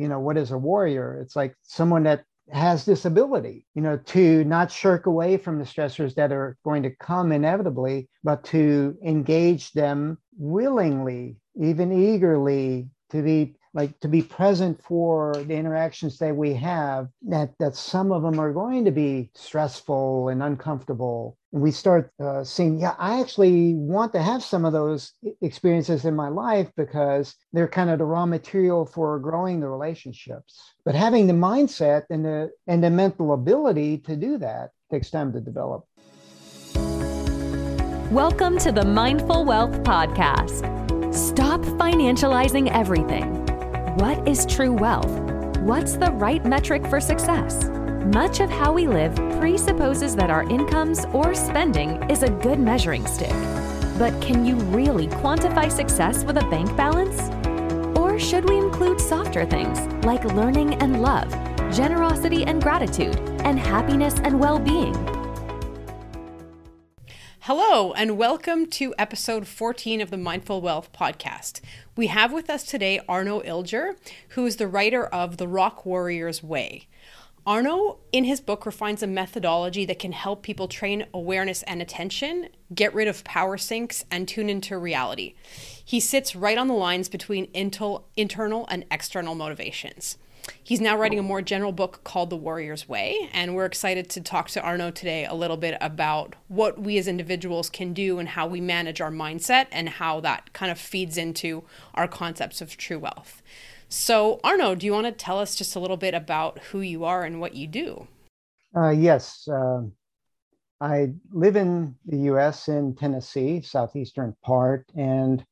you know, what is a warrior? It's like someone that has this ability, you know, to not shirk away from the stressors that are going to come inevitably, but to engage them willingly, even eagerly, to be like to be present for the interactions that we have that that some of them are going to be stressful and uncomfortable. And we start uh, seeing yeah i actually want to have some of those experiences in my life because they're kind of the raw material for growing the relationships. But having the mindset and the and the mental ability to do that takes time to develop. Welcome to the mindful wealth podcast. Stop financializing everything what is true wealth? What's the right metric for success? Much of how we live presupposes that our incomes or spending is a good measuring stick. But can you really quantify success with a bank balance? Or should we include softer things like learning and love, generosity and gratitude, and happiness and well being? Hello, and welcome to episode 14 of the Mindful Wealth podcast. We have with us today Arno Ilgner, who is the writer of The Rock Warrior's Way. Arno, in his book, refines a methodology that can help people train awareness and attention, get rid of power sinks, and tune into reality. He sits right on the lines between internal and external motivations. He's now writing a more general book called The Warrior's Way, and we're excited to talk to Arno today a little bit about what we as individuals can do and how we manage our mindset and how that kind of feeds into our concepts of true wealth. So, Arno, do you want to tell us just a little bit about who you are and what you do? Uh, yes. Uh, I live in the US in Tennessee, southeastern part, and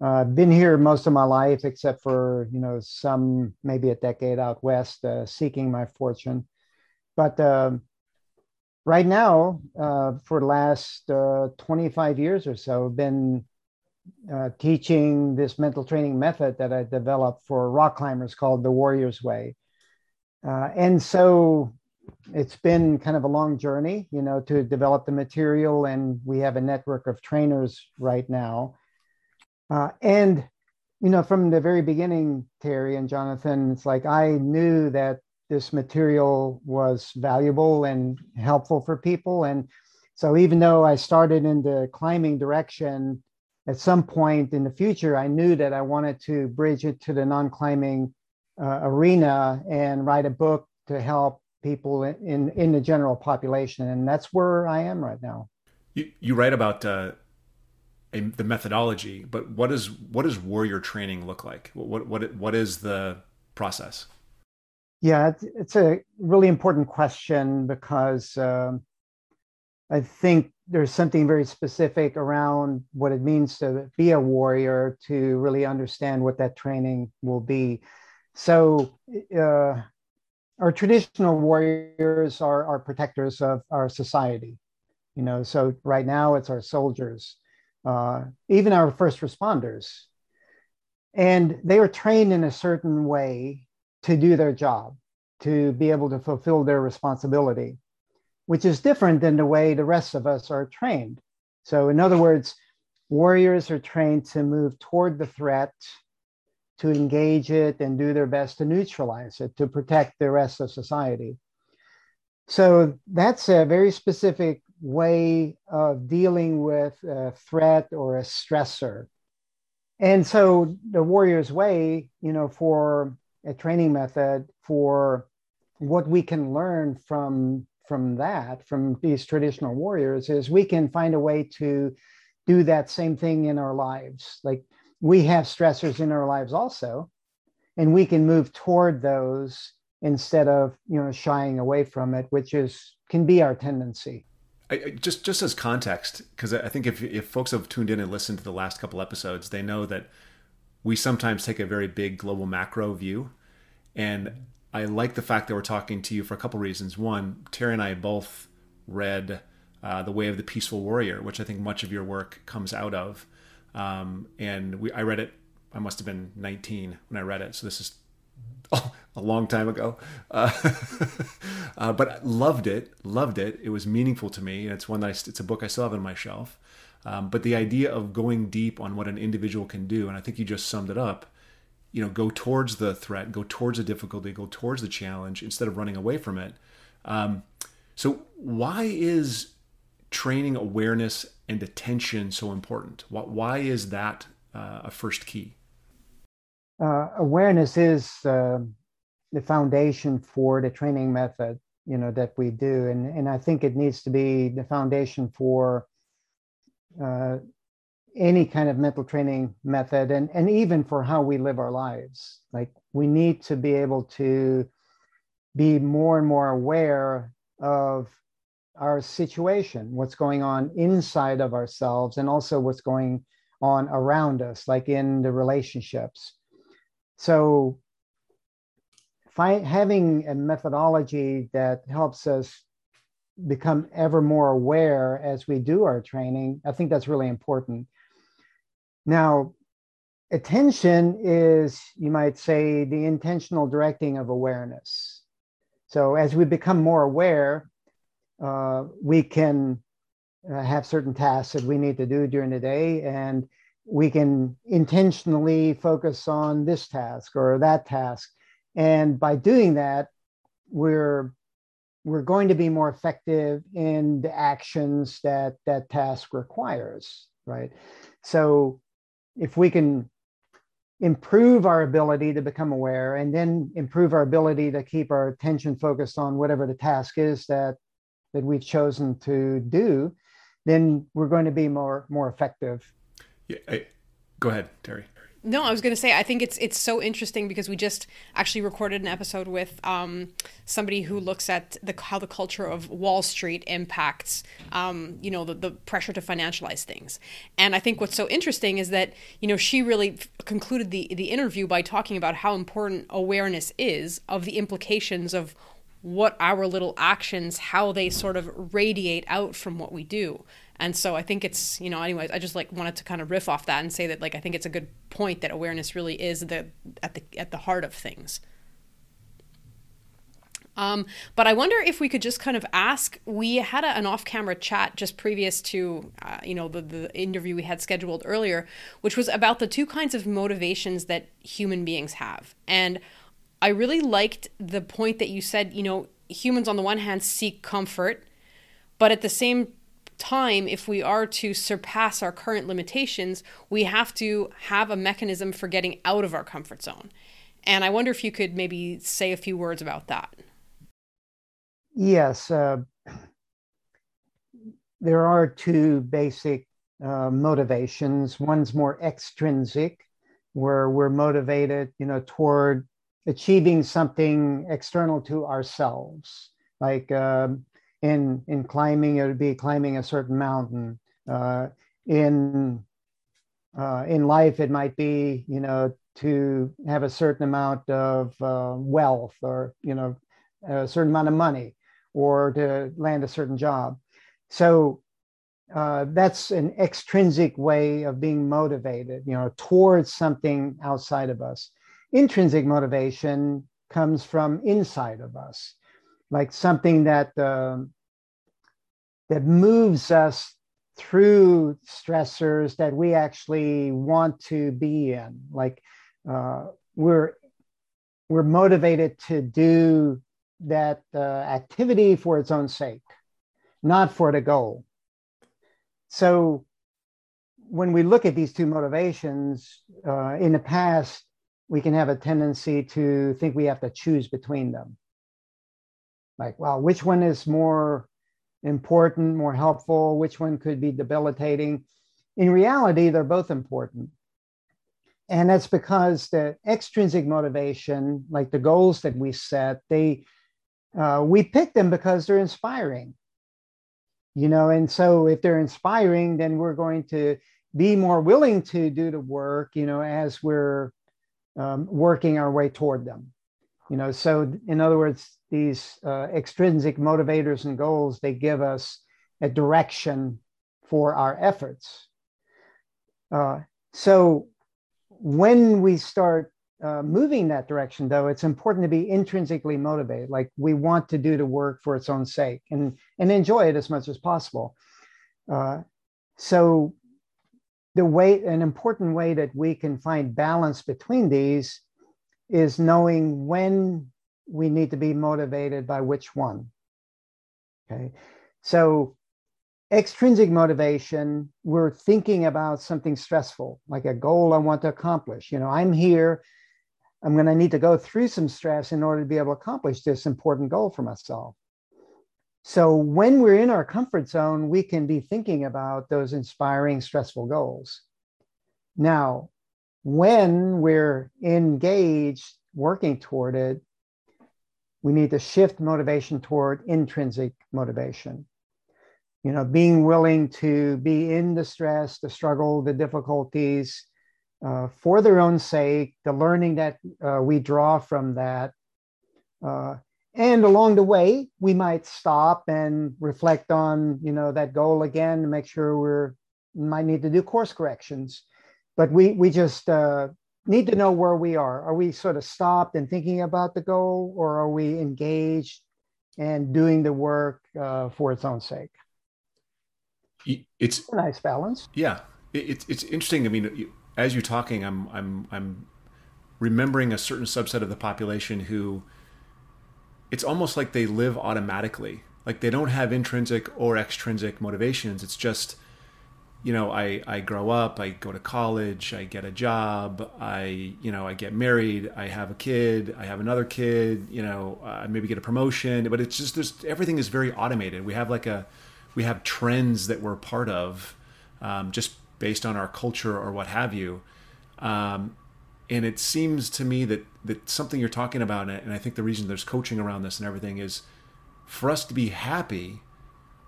uh, I've been here most of my life, except for you know some maybe a decade out west, uh, seeking my fortune. But uh, right now, uh, for the last uh, 25 years or so, I've been uh, teaching this mental training method that I developed for rock climbers called the Warrior's Way. and so it's been kind of a long journey, you know, to develop the material, and we have a network of trainers right now uh, and, you know, from the very beginning, Terry and Jonathan, it's like I knew that this material was valuable and helpful for people. And so even though I started in the climbing direction, at some point in the future, I knew that I wanted to bridge it to the non climbing uh, arena and write a book to help people in, in the general population. And that's where I am right now. You, you write about uh, a, the methodology, but what is what does warrior training look like? What what what is the process? Yeah, it's, it's a really important question because um, I think there's something very specific around what it means to be a warrior to really understand what that training will be. So, uh, our traditional warriors are, are protectors of our society. You know, so right now it's our soldiers uh, even our first responders. And they are trained in a certain way to do their job, to be able to fulfill their responsibility, which is different than the way the rest of us are trained. So, in other words, warriors are trained to move toward the threat, to engage it, and do their best to neutralize it, to protect the rest of society. So, that's a very specific way of dealing with a threat or a stressor. And so the warrior's way, you know, for a training method for what we can learn from from that from these traditional warriors is we can find a way to do that same thing in our lives like we have stressors in our lives also and we can move toward those instead of you know shying away from it which is can be our tendency I, just just as context, because I think if if folks have tuned in and listened to the last couple episodes, they know that we sometimes take a very big global macro view, and I like the fact that we're talking to you for a couple reasons. One, Terry and I both read uh, The Way of the Peaceful Warrior, which I think much of your work comes out of, um, and we I read it. I must have been 19 when I read it, so this is a long time ago. Uh, uh, but loved it, loved it. It was meaningful to me. It's one that I, it's a book I still have on my shelf. Um, but the idea of going deep on what an individual can do, and I think you just summed it up, you know go towards the threat go towards the difficulty go towards the challenge instead of running away from it um, so why is training awareness and attention so important why is that uh, a first key uh, awareness is uh, the foundation for the training method you know that we do and and i think it needs to be the foundation for uh, any kind of mental training method and, and even for how we live our lives. Like we need to be able to be more and more aware of our situation, what's going on inside of ourselves, and also what's going on around us, like in the relationships. So, find, having a methodology that helps us become ever more aware as we do our training, I think that's really important. Now, attention is, you might say, the intentional directing of awareness. So as we become more aware, uh, we can uh, have certain tasks that we need to do during the day, and we can intentionally focus on this task or that task. And by doing that, we're we're going to be more effective in the actions that that task requires, right? So if we can improve our ability to become aware and then improve our ability to keep our attention focused on whatever the task is that that we've chosen to do then we're going to be more more effective yeah I, go ahead terry no, I was going to say I think it's it's so interesting because we just actually recorded an episode with um, somebody who looks at the how the culture of Wall Street impacts um, you know the, the pressure to financialize things. And I think what's so interesting is that you know she really concluded the the interview by talking about how important awareness is of the implications of what our little actions how they sort of radiate out from what we do and so I think it's, you know, anyways, I just like wanted to kind of riff off that and say that like I think it's a good point that awareness really is the at the at the heart of things. Um, but I wonder if we could just kind of ask. We had a, an off-camera chat just previous to, uh, you know, the, the interview we had scheduled earlier, which was about the two kinds of motivations that human beings have. And I really liked the point that you said. You know, humans on the one hand seek comfort, but at the same time, if we are to surpass our current limitations, we have to have a mechanism for getting out of our comfort zone. And I wonder if you could maybe say a few words about that. Yes. Uh, there are two basic uh, motivations. One's more extrinsic, where we're motivated, you know, toward achieving something external to ourselves, like uh, in in climbing it would be climbing a certain mountain. Uh, in uh, in life it might be you know to have a certain amount of uh, wealth or you know a certain amount of money or to land a certain job. So uh, that's an extrinsic way of being motivated you know towards something outside of us. Intrinsic motivation comes from inside of us like something that um, that moves us through stressors that we actually want to be in. Like uh, we're we're motivated to do that uh, activity for its own sake, not for the goal. So when we look at these two motivations uh, in the past, we can have a tendency to think we have to choose between them like, well, which one is more important, more helpful? Which one could be debilitating? In reality, they're both important. And that's because the extrinsic motivation, like the goals that we set, they uh, we pick them because they're inspiring. You know, and so if they're inspiring, then we're going to be more willing to do the work, you know, as we're um, working our way toward them you know so in other words these uh, extrinsic motivators and goals they give us a direction for our efforts. Uh, so when we start uh, moving that direction though it's important to be intrinsically motivated like we want to do the work for its own sake and and enjoy it as much as possible. Uh, so the way, an important way that we can find balance between these is knowing when we need to be motivated by which one. Okay. So, extrinsic motivation, we're thinking about something stressful, like a goal I want to accomplish. You know, I'm here, I'm going to need to go through some stress in order to be able to accomplish this important goal for myself. So, when we're in our comfort zone, we can be thinking about those inspiring, stressful goals. Now, when we're engaged working toward it, we need to shift motivation toward intrinsic motivation. You know, being willing to be in the stress, the struggle, the difficulties uh, for their own sake, the learning that uh, we draw from that. Uh, and along the way, we might stop and reflect on, you know, that goal again to make sure we're might need to do course corrections. But we we just uh, need to know where we are. Are we sort of stopped and thinking about the goal, or are we engaged and doing the work uh, for its own sake? It's a nice balance. Yeah, it's it's interesting. I mean, as you're talking, I'm I'm I'm remembering a certain subset of the population who it's almost like they live automatically. Like they don't have intrinsic or extrinsic motivations. It's just you know, I, I grow up, I go to college, I get a job, I, you know, I get married, I have a kid, I have another kid, you know, I maybe get a promotion, but it's just, there's, everything is very automated. We have like a, we have trends that we're part of, um, just based on our culture or what have you. Um, and it seems to me that, that something you're talking about, and I think the reason there's coaching around this and everything is for us to be happy,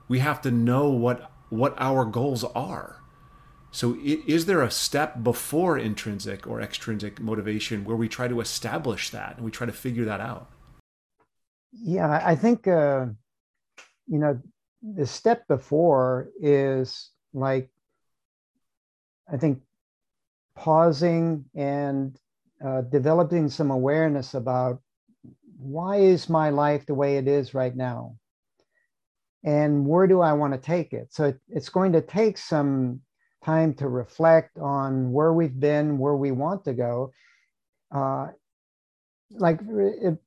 we have to know what what our goals are. So, is there a step before intrinsic or extrinsic motivation where we try to establish that and we try to figure that out? Yeah, I think, uh, you know, the step before is like, I think, pausing and uh, developing some awareness about why is my life the way it is right now? And where do I want to take it? So it, it's going to take some time to reflect on where we've been, where we want to go. Uh, like it,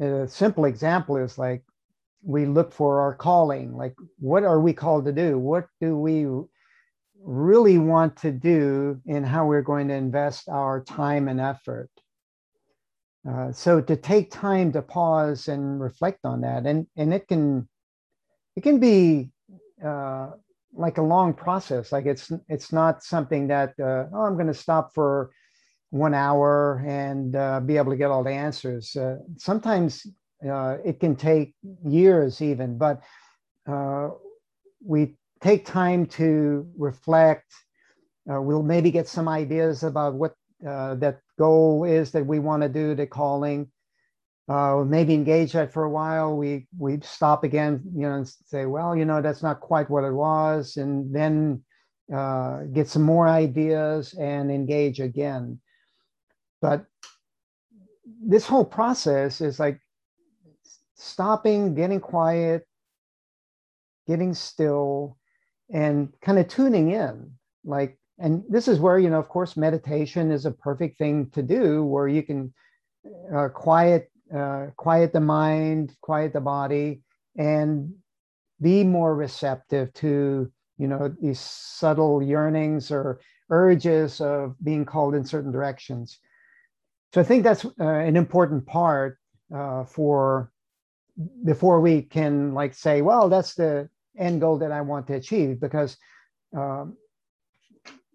a simple example is like we look for our calling. Like, what are we called to do? What do we really want to do in how we're going to invest our time and effort? Uh, so to take time to pause and reflect on that, and and it can it can be uh, like a long process. Like it's it's not something that uh, oh I'm going to stop for one hour and uh, be able to get all the answers. Uh, sometimes uh, it can take years even, but uh, we take time to reflect. we'll maybe get some ideas about what that goal is that we want to do, the calling uh, maybe engage that for a while. We we stop again, you know, and say, well, you know, that's not quite what it was, and then uh, get some more ideas and engage again. But this whole process is like stopping, getting quiet, getting still, and kind of tuning in. Like, and this is where you know, of course, meditation is a perfect thing to do, where you can uh, quiet uh, quiet the mind, quiet the body, and be more receptive to you know these subtle yearnings or urges of being called in certain directions. So I think that's uh, an important part uh, for before we can like say, well, that's the end goal that I want to achieve, because um,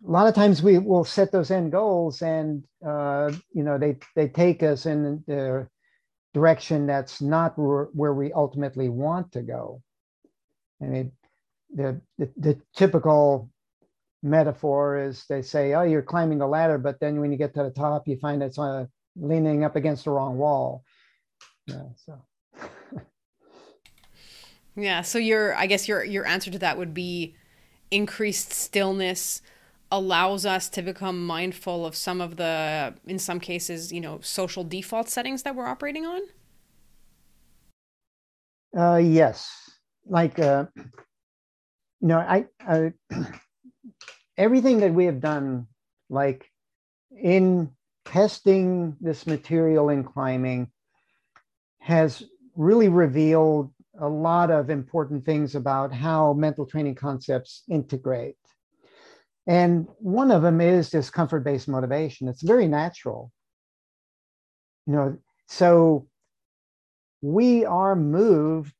a lot of times we will set those end goals and uh, you know they they take us in the direction that's not where we ultimately want to go. I mean, the, the, the typical metaphor is they say, oh, you're climbing the ladder, but then when you get to the top, you find it's uh, leaning up against the wrong wall. Yeah, so. yeah, so your, I guess your your answer to that would be increased stillness, allows us to become mindful of some of the in some cases you know social default settings that we're operating on uh, yes like uh, you know i, I everything that we have done, like in testing this material in climbing, has really revealed a lot of important things about how mental training concepts integrate. And one of them is this comfort based motivation. It's very natural. You know, so we are moved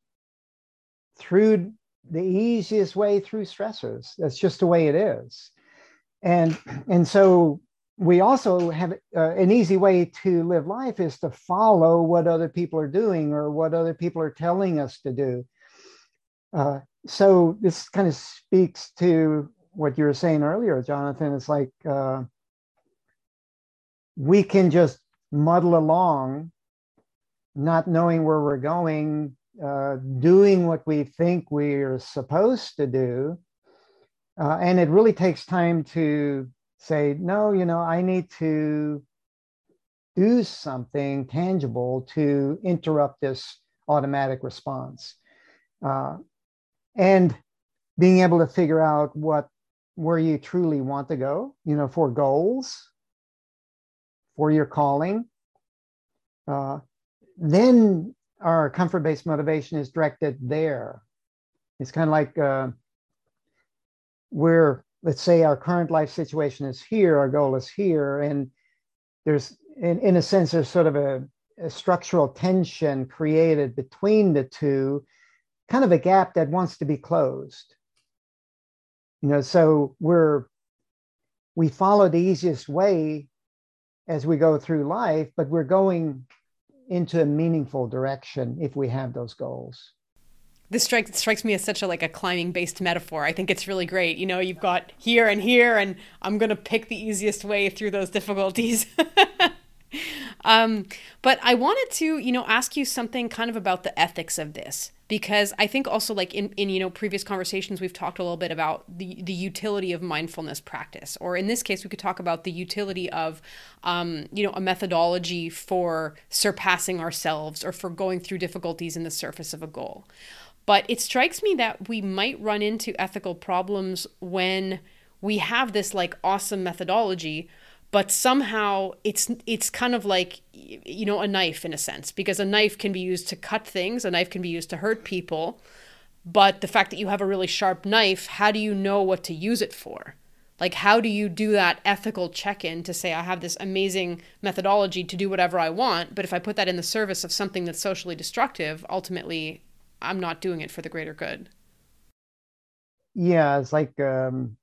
through the easiest way through stressors. That's just the way it is. And, and so we also have uh, an easy way to live life is to follow what other people are doing or what other people are telling us to do. Uh, so this kind of speaks to what you were saying earlier, Jonathan. It's like uh, we can just muddle along, not knowing where we're going, uh, doing what we think we're supposed to do. Uh, and it really takes time to say, no, you know, I need to do something tangible to interrupt this automatic response. Uh, and being able to figure out what where you truly want to go, you know, for goals, for your calling. Uh, then our comfort based motivation is directed there. It's kind of like uh, we're, let's say, our current life situation is here, our goal is here, and there's, in, in a sense, there's sort of a, a structural tension created between the two, kind of a gap that wants to be closed. You know, so we're we follow the easiest way as we go through life, but we're going into a meaningful direction if we have those goals this strikes strikes me as such a like a climbing based metaphor. I think it's really great. You know, you've got here and here, and I'm gonna pick the easiest way through those difficulties. um, but I wanted to, you know, ask you something kind of about the ethics of this because I think also like in, in you know previous conversations we've talked a little bit about the the utility of mindfulness practice, or in this case we could talk about the utility of um, you know a methodology for surpassing ourselves or for going through difficulties in the surface of a goal. But it strikes me that we might run into ethical problems when we have this like awesome methodology but somehow it's it's kind of like you know a knife in a sense because a knife can be used to cut things a knife can be used to hurt people but the fact that you have a really sharp knife how do you know what to use it for? Like how do you do that ethical check-in to say i have this amazing methodology to do whatever i want but if i put that in the service of something that's socially destructive ultimately i'm not doing it for the greater good? Yeah it's like um,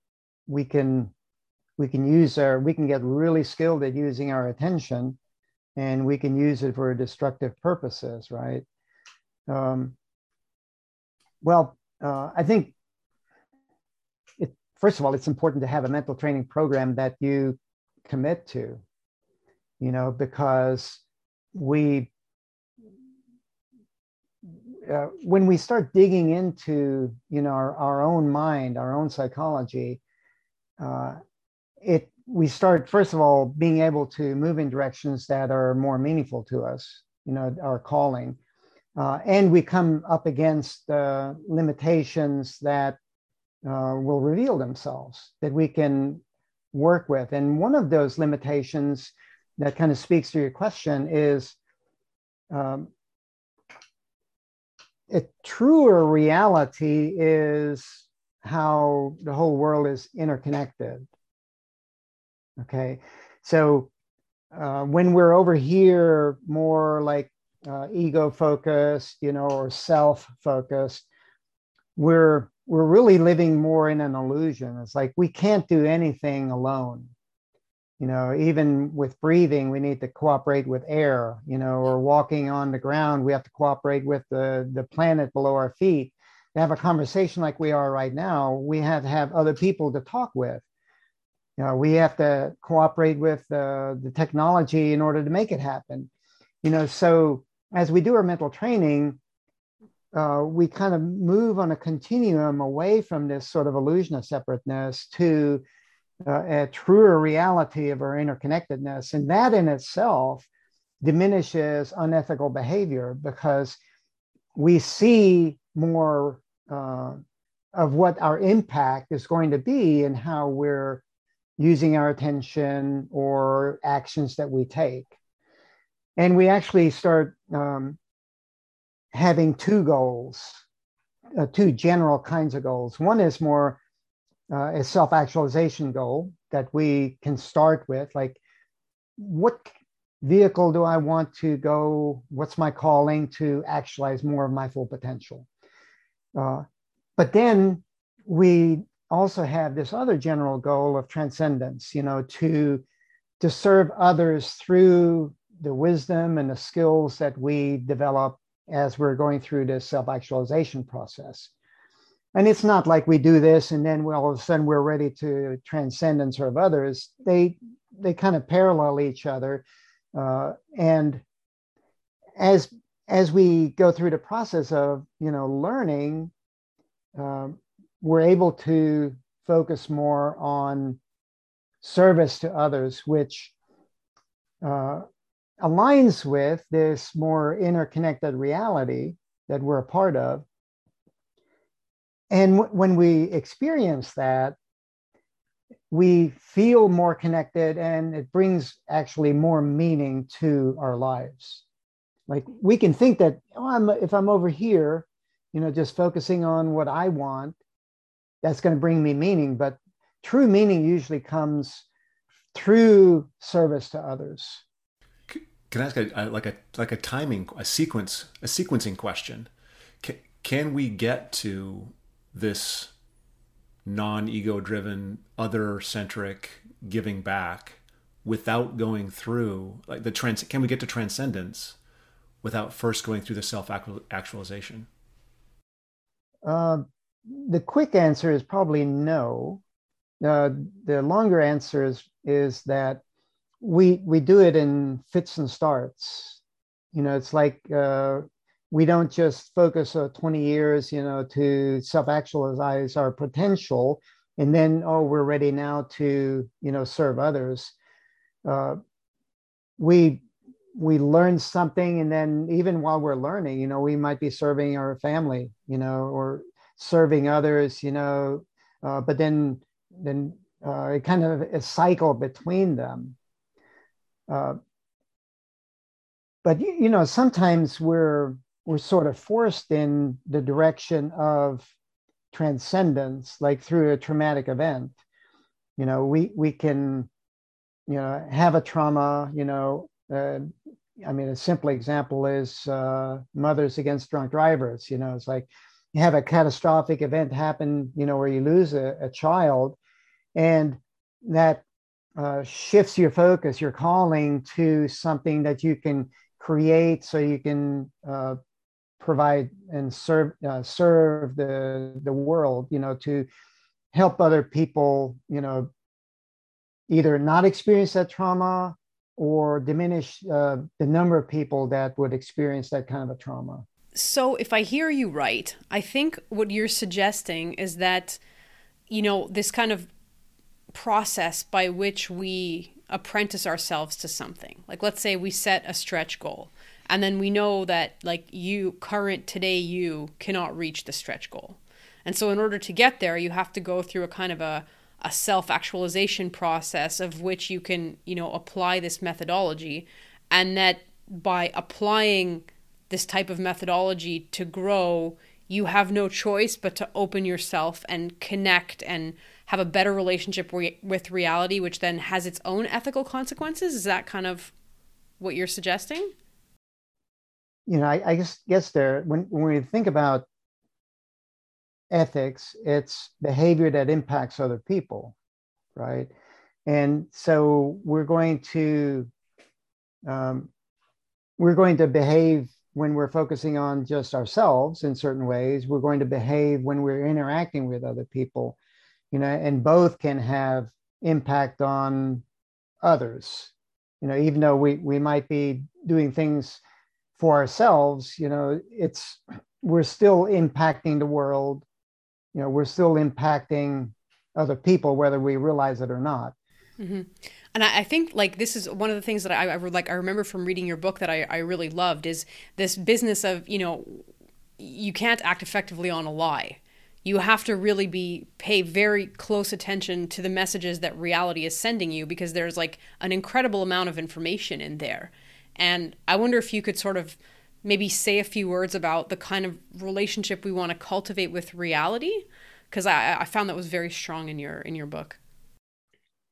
we can we can use our we can get really skilled at using our attention and we can use it for destructive purposes right? Um, well uh, i think it, first of all it's important to have a mental training program that you commit to you know because we uh, when we start digging into you know our, our own mind our own psychology uh, it we start first of all being able to move in directions that are more meaningful to us you know our calling. Uh, and we come up against uh, limitations that uh, will reveal themselves that we can work with. And one of those limitations that kind of speaks to your question is um, a truer reality is how the whole world is interconnected Okay, so uh, when we're over here, more like uh, ego focused, you know, or self focused, we're we're really living more in an illusion. It's like we can't do anything alone. You know, even with breathing, we need to cooperate with air. You know, or walking on the ground, we have to cooperate with the the planet below our feet. To have a conversation like we are right now, we have to have other people to talk with you know, we have to cooperate with uh, the technology in order to make it happen. You know, so as we do our mental training, uh, we kind of move on a continuum away from this sort of illusion of separateness to uh, a truer reality of our interconnectedness. And that in itself diminishes unethical behavior because we see more uh, of what our impact is going to be and how we're using our attention or actions that we take. And we actually start um, having two goals, uh, two general kinds of goals. One is more uh, a self actualization goal that we can start with, like what vehicle do I want to go? What's my calling to actualize more of my full potential? Uh, but then we also have this other general goal of transcendence, you know, to to serve others through the wisdom and the skills that we develop as we're going through this self-actualization process. And it's not like we do this and then all of a sudden we're ready to transcend and serve others. They they kind of parallel each other. Uh, and as as we go through the process of you know learning, um, we're able to focus more on service to others, which uh, aligns with this more interconnected reality that we're a part of. And w- when we experience that, we feel more connected and it brings actually more meaning to our lives. Like we can think that, oh, I'm, if I'm over here, you know, just focusing on what I want, that's going to bring me meaning. But true meaning usually comes through service to others. Can I ask a, like a like a timing, a sequence, a sequencing question? Can, can we get to this non-ego driven, other centric giving back without going through like the trans? Can we get to transcendence without first going through the self actualization? Uh, the quick answer is probably no. Uh, the longer answer is, is that we we do it in fits and starts. You know, it's like uh, we don't just focus uh, 20 years, you know, to self-actualize our potential, and then oh, we're ready now to you know serve others. Uh, we we learn something and then even while we're learning you know we might be serving our family you know or serving others you know uh, but then then uh, it kind of a cycle between them uh, but you know sometimes we're we're sort of forced in the direction of transcendence like through a traumatic event you know we we can you know have a trauma you know uh, I mean, a simple example is uh, Mothers Against Drunk Drivers. You know, it's like have a catastrophic event happen, you know, where you lose a, a child, and that uh, shifts your focus, your calling to something that you can create so you can uh, provide and serve uh, serve the the world you know to help other people you know either not experience that trauma or diminish uh, the number of people that would experience that kind of a trauma. So, if I hear you right, I think what you're suggesting is that, you know, this kind of process by which we apprentice ourselves to something. Like, let's say we set a stretch goal, and then we know that, like, you, current today, you cannot reach the stretch goal. And so, in order to get there, you have to go through a kind of a a self-actualization process of which you can you know apply this methodology and that by applying this type of methodology to grow you have no choice but to open yourself and connect and have a better relationship re- with reality which then has its own ethical consequences is that kind of what you're suggesting you know i, I guess guess there when, when we think about ethics, it's behavior that impacts other people, right? And so we're going to um, we're going to behave when we're focusing on just ourselves in certain ways. We're going to behave when we're interacting with other people, you know, and both can have impact on others. You know, even though we we might be doing things for ourselves, you know, it's we're still impacting the world you know we're still impacting other people whether we realize it or not mm-hmm. and I, I, think like this is one of the things that I, I like i remember from reading your book that I, I really loved is this business of you know you can't act effectively on a lie you have to really be pay very close attention to the messages that reality is sending you because there's like an incredible amount of information in there. And I wonder if you could sort of maybe say a few words about the kind of relationship we want to cultivate with reality because I, I found that was very strong in your in your book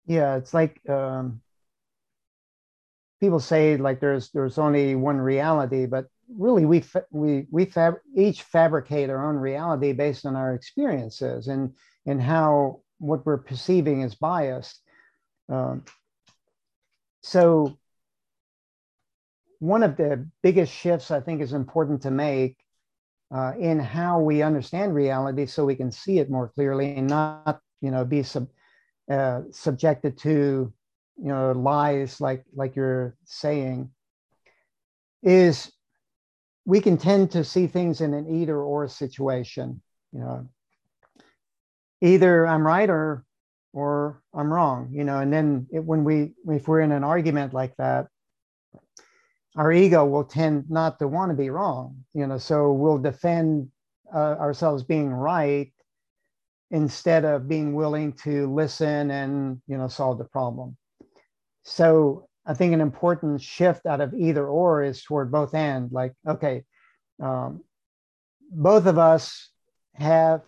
yeah it's like um, people say like there's there's only one reality but really we we we fab- each fabricate our own reality based on our experiences and and how what we're perceiving is biased. Um, so one of the biggest shifts I think is important to make uh, in how we understand reality so we can see it more clearly and not, you know, be sub, uh, subjected to, you know, lies like, like you're saying, is we can tend to see things in an either or situation, you know, either I'm right or, or I'm wrong, you know, and then it, when we, if we're in an argument like that, our ego will tend not to want to be wrong you know so we'll defend uh, ourselves being right instead of being willing to listen and you know solve the problem. So i think an important shift out of either or is toward both and like okay um, both of us have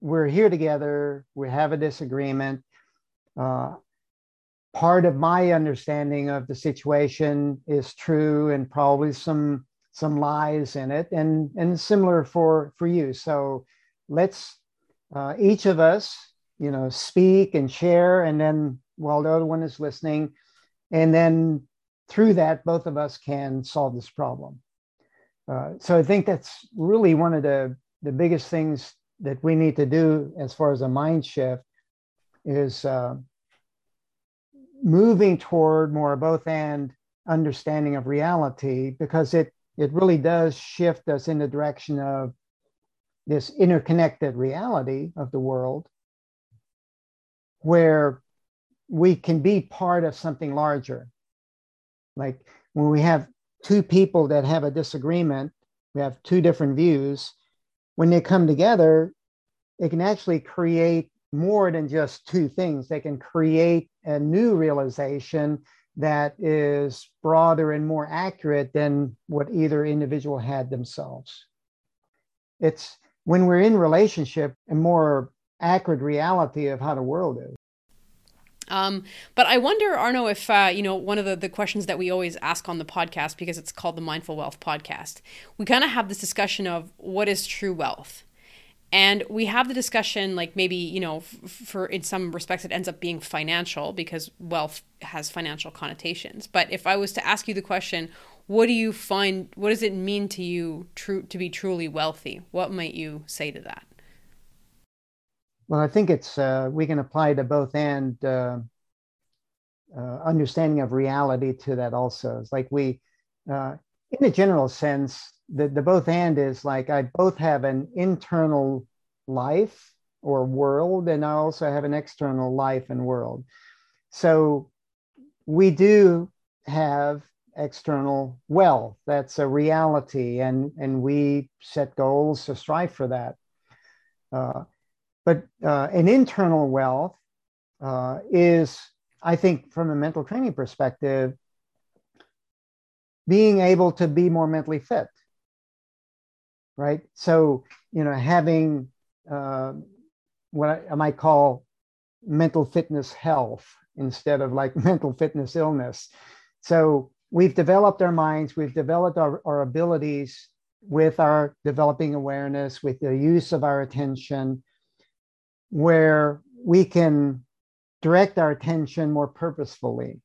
we're here together we have a disagreement. Uh, part of my understanding of the situation is true and probably some some lies in it and and similar for for you. So let's uh, each of us you know speak and share and then while the other one is listening. And then through that both of us can solve this problem. Uh, so i think that's really one of the the biggest things that we need to do as far as a mind shift is uh, moving toward more of both and understanding of reality because it it really does shift us in the direction of this interconnected reality of the world where we can be part of something larger like when we have two people that have a disagreement we have two different views when they come together it can actually create more than just two things. They can create a new realization that is broader and more accurate than what either individual had themselves. It's when we're in relationship, a more accurate reality of how the world is. Um, but I wonder, Arno, if uh, you know one of the, the questions that we always ask on the podcast because it's called the Mindful Wealth Podcast. We kind of have this discussion of what is true wealth, and we have the discussion like maybe you know f- for in some respects it ends up being financial because wealth has financial connotations but if i was to ask you the question what do you find what does it mean to you true to be truly wealthy? What might you say to that? Well i think it's uh, we can apply to both and uh, uh, understanding of reality to that also. It's like we uh, in a general sense the, the both and is like I both have an internal life or world, and I also have an external life and world. So we do have external wealth. That's a reality, and, and we set goals to strive for that. Uh, but uh, an internal wealth uh, is, I think, from a mental training perspective, being able to be more mentally fit right? So, you know, having uh, what I might call mental fitness health instead of like mental fitness illness. So we've developed our minds, we've developed our, our abilities with our developing awareness, with the use of our attention, where we can direct our attention more purposefully.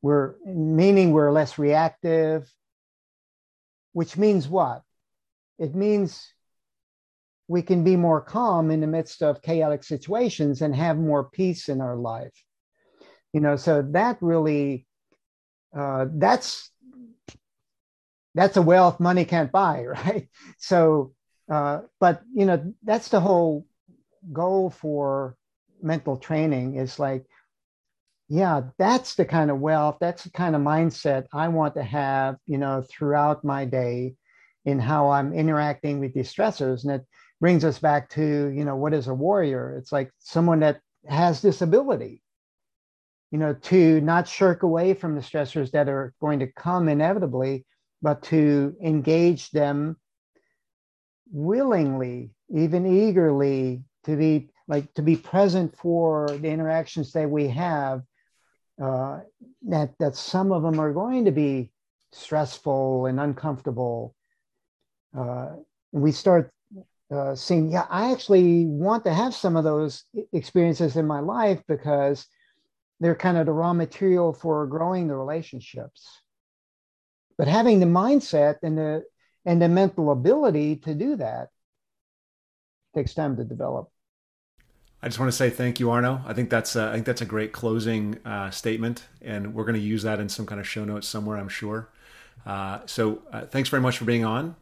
We're meaning we're less reactive, which means what? it means we can be more calm in the midst of chaotic situations and have more peace in our life you know so that really uh, that's that's a wealth money can't buy right so uh, but you know that's the whole goal for mental training is like yeah that's the kind of wealth that's the kind of mindset i want to have you know throughout my day in how I'm interacting with these stressors. And it brings us back to you know what is a warrior it's like someone that has this ability you know to not shirk away from the stressors that are going to come inevitably but to engage them willingly even eagerly to be like to be present for the interactions that we have uh, that that some of them are going to be stressful and uncomfortable. Uh, we start uh, seeing yeah i actually want to have some of those experiences in my life because they're kind of the raw material for growing the relationships but having the mindset and the and the mental ability to do that takes time to develop I just want to say thank you, Arno. I think that's a, I think that's a great closing uh, statement, and we're going to use that in some kind of show notes somewhere, I'm sure. Uh, so uh, thanks very much for being on.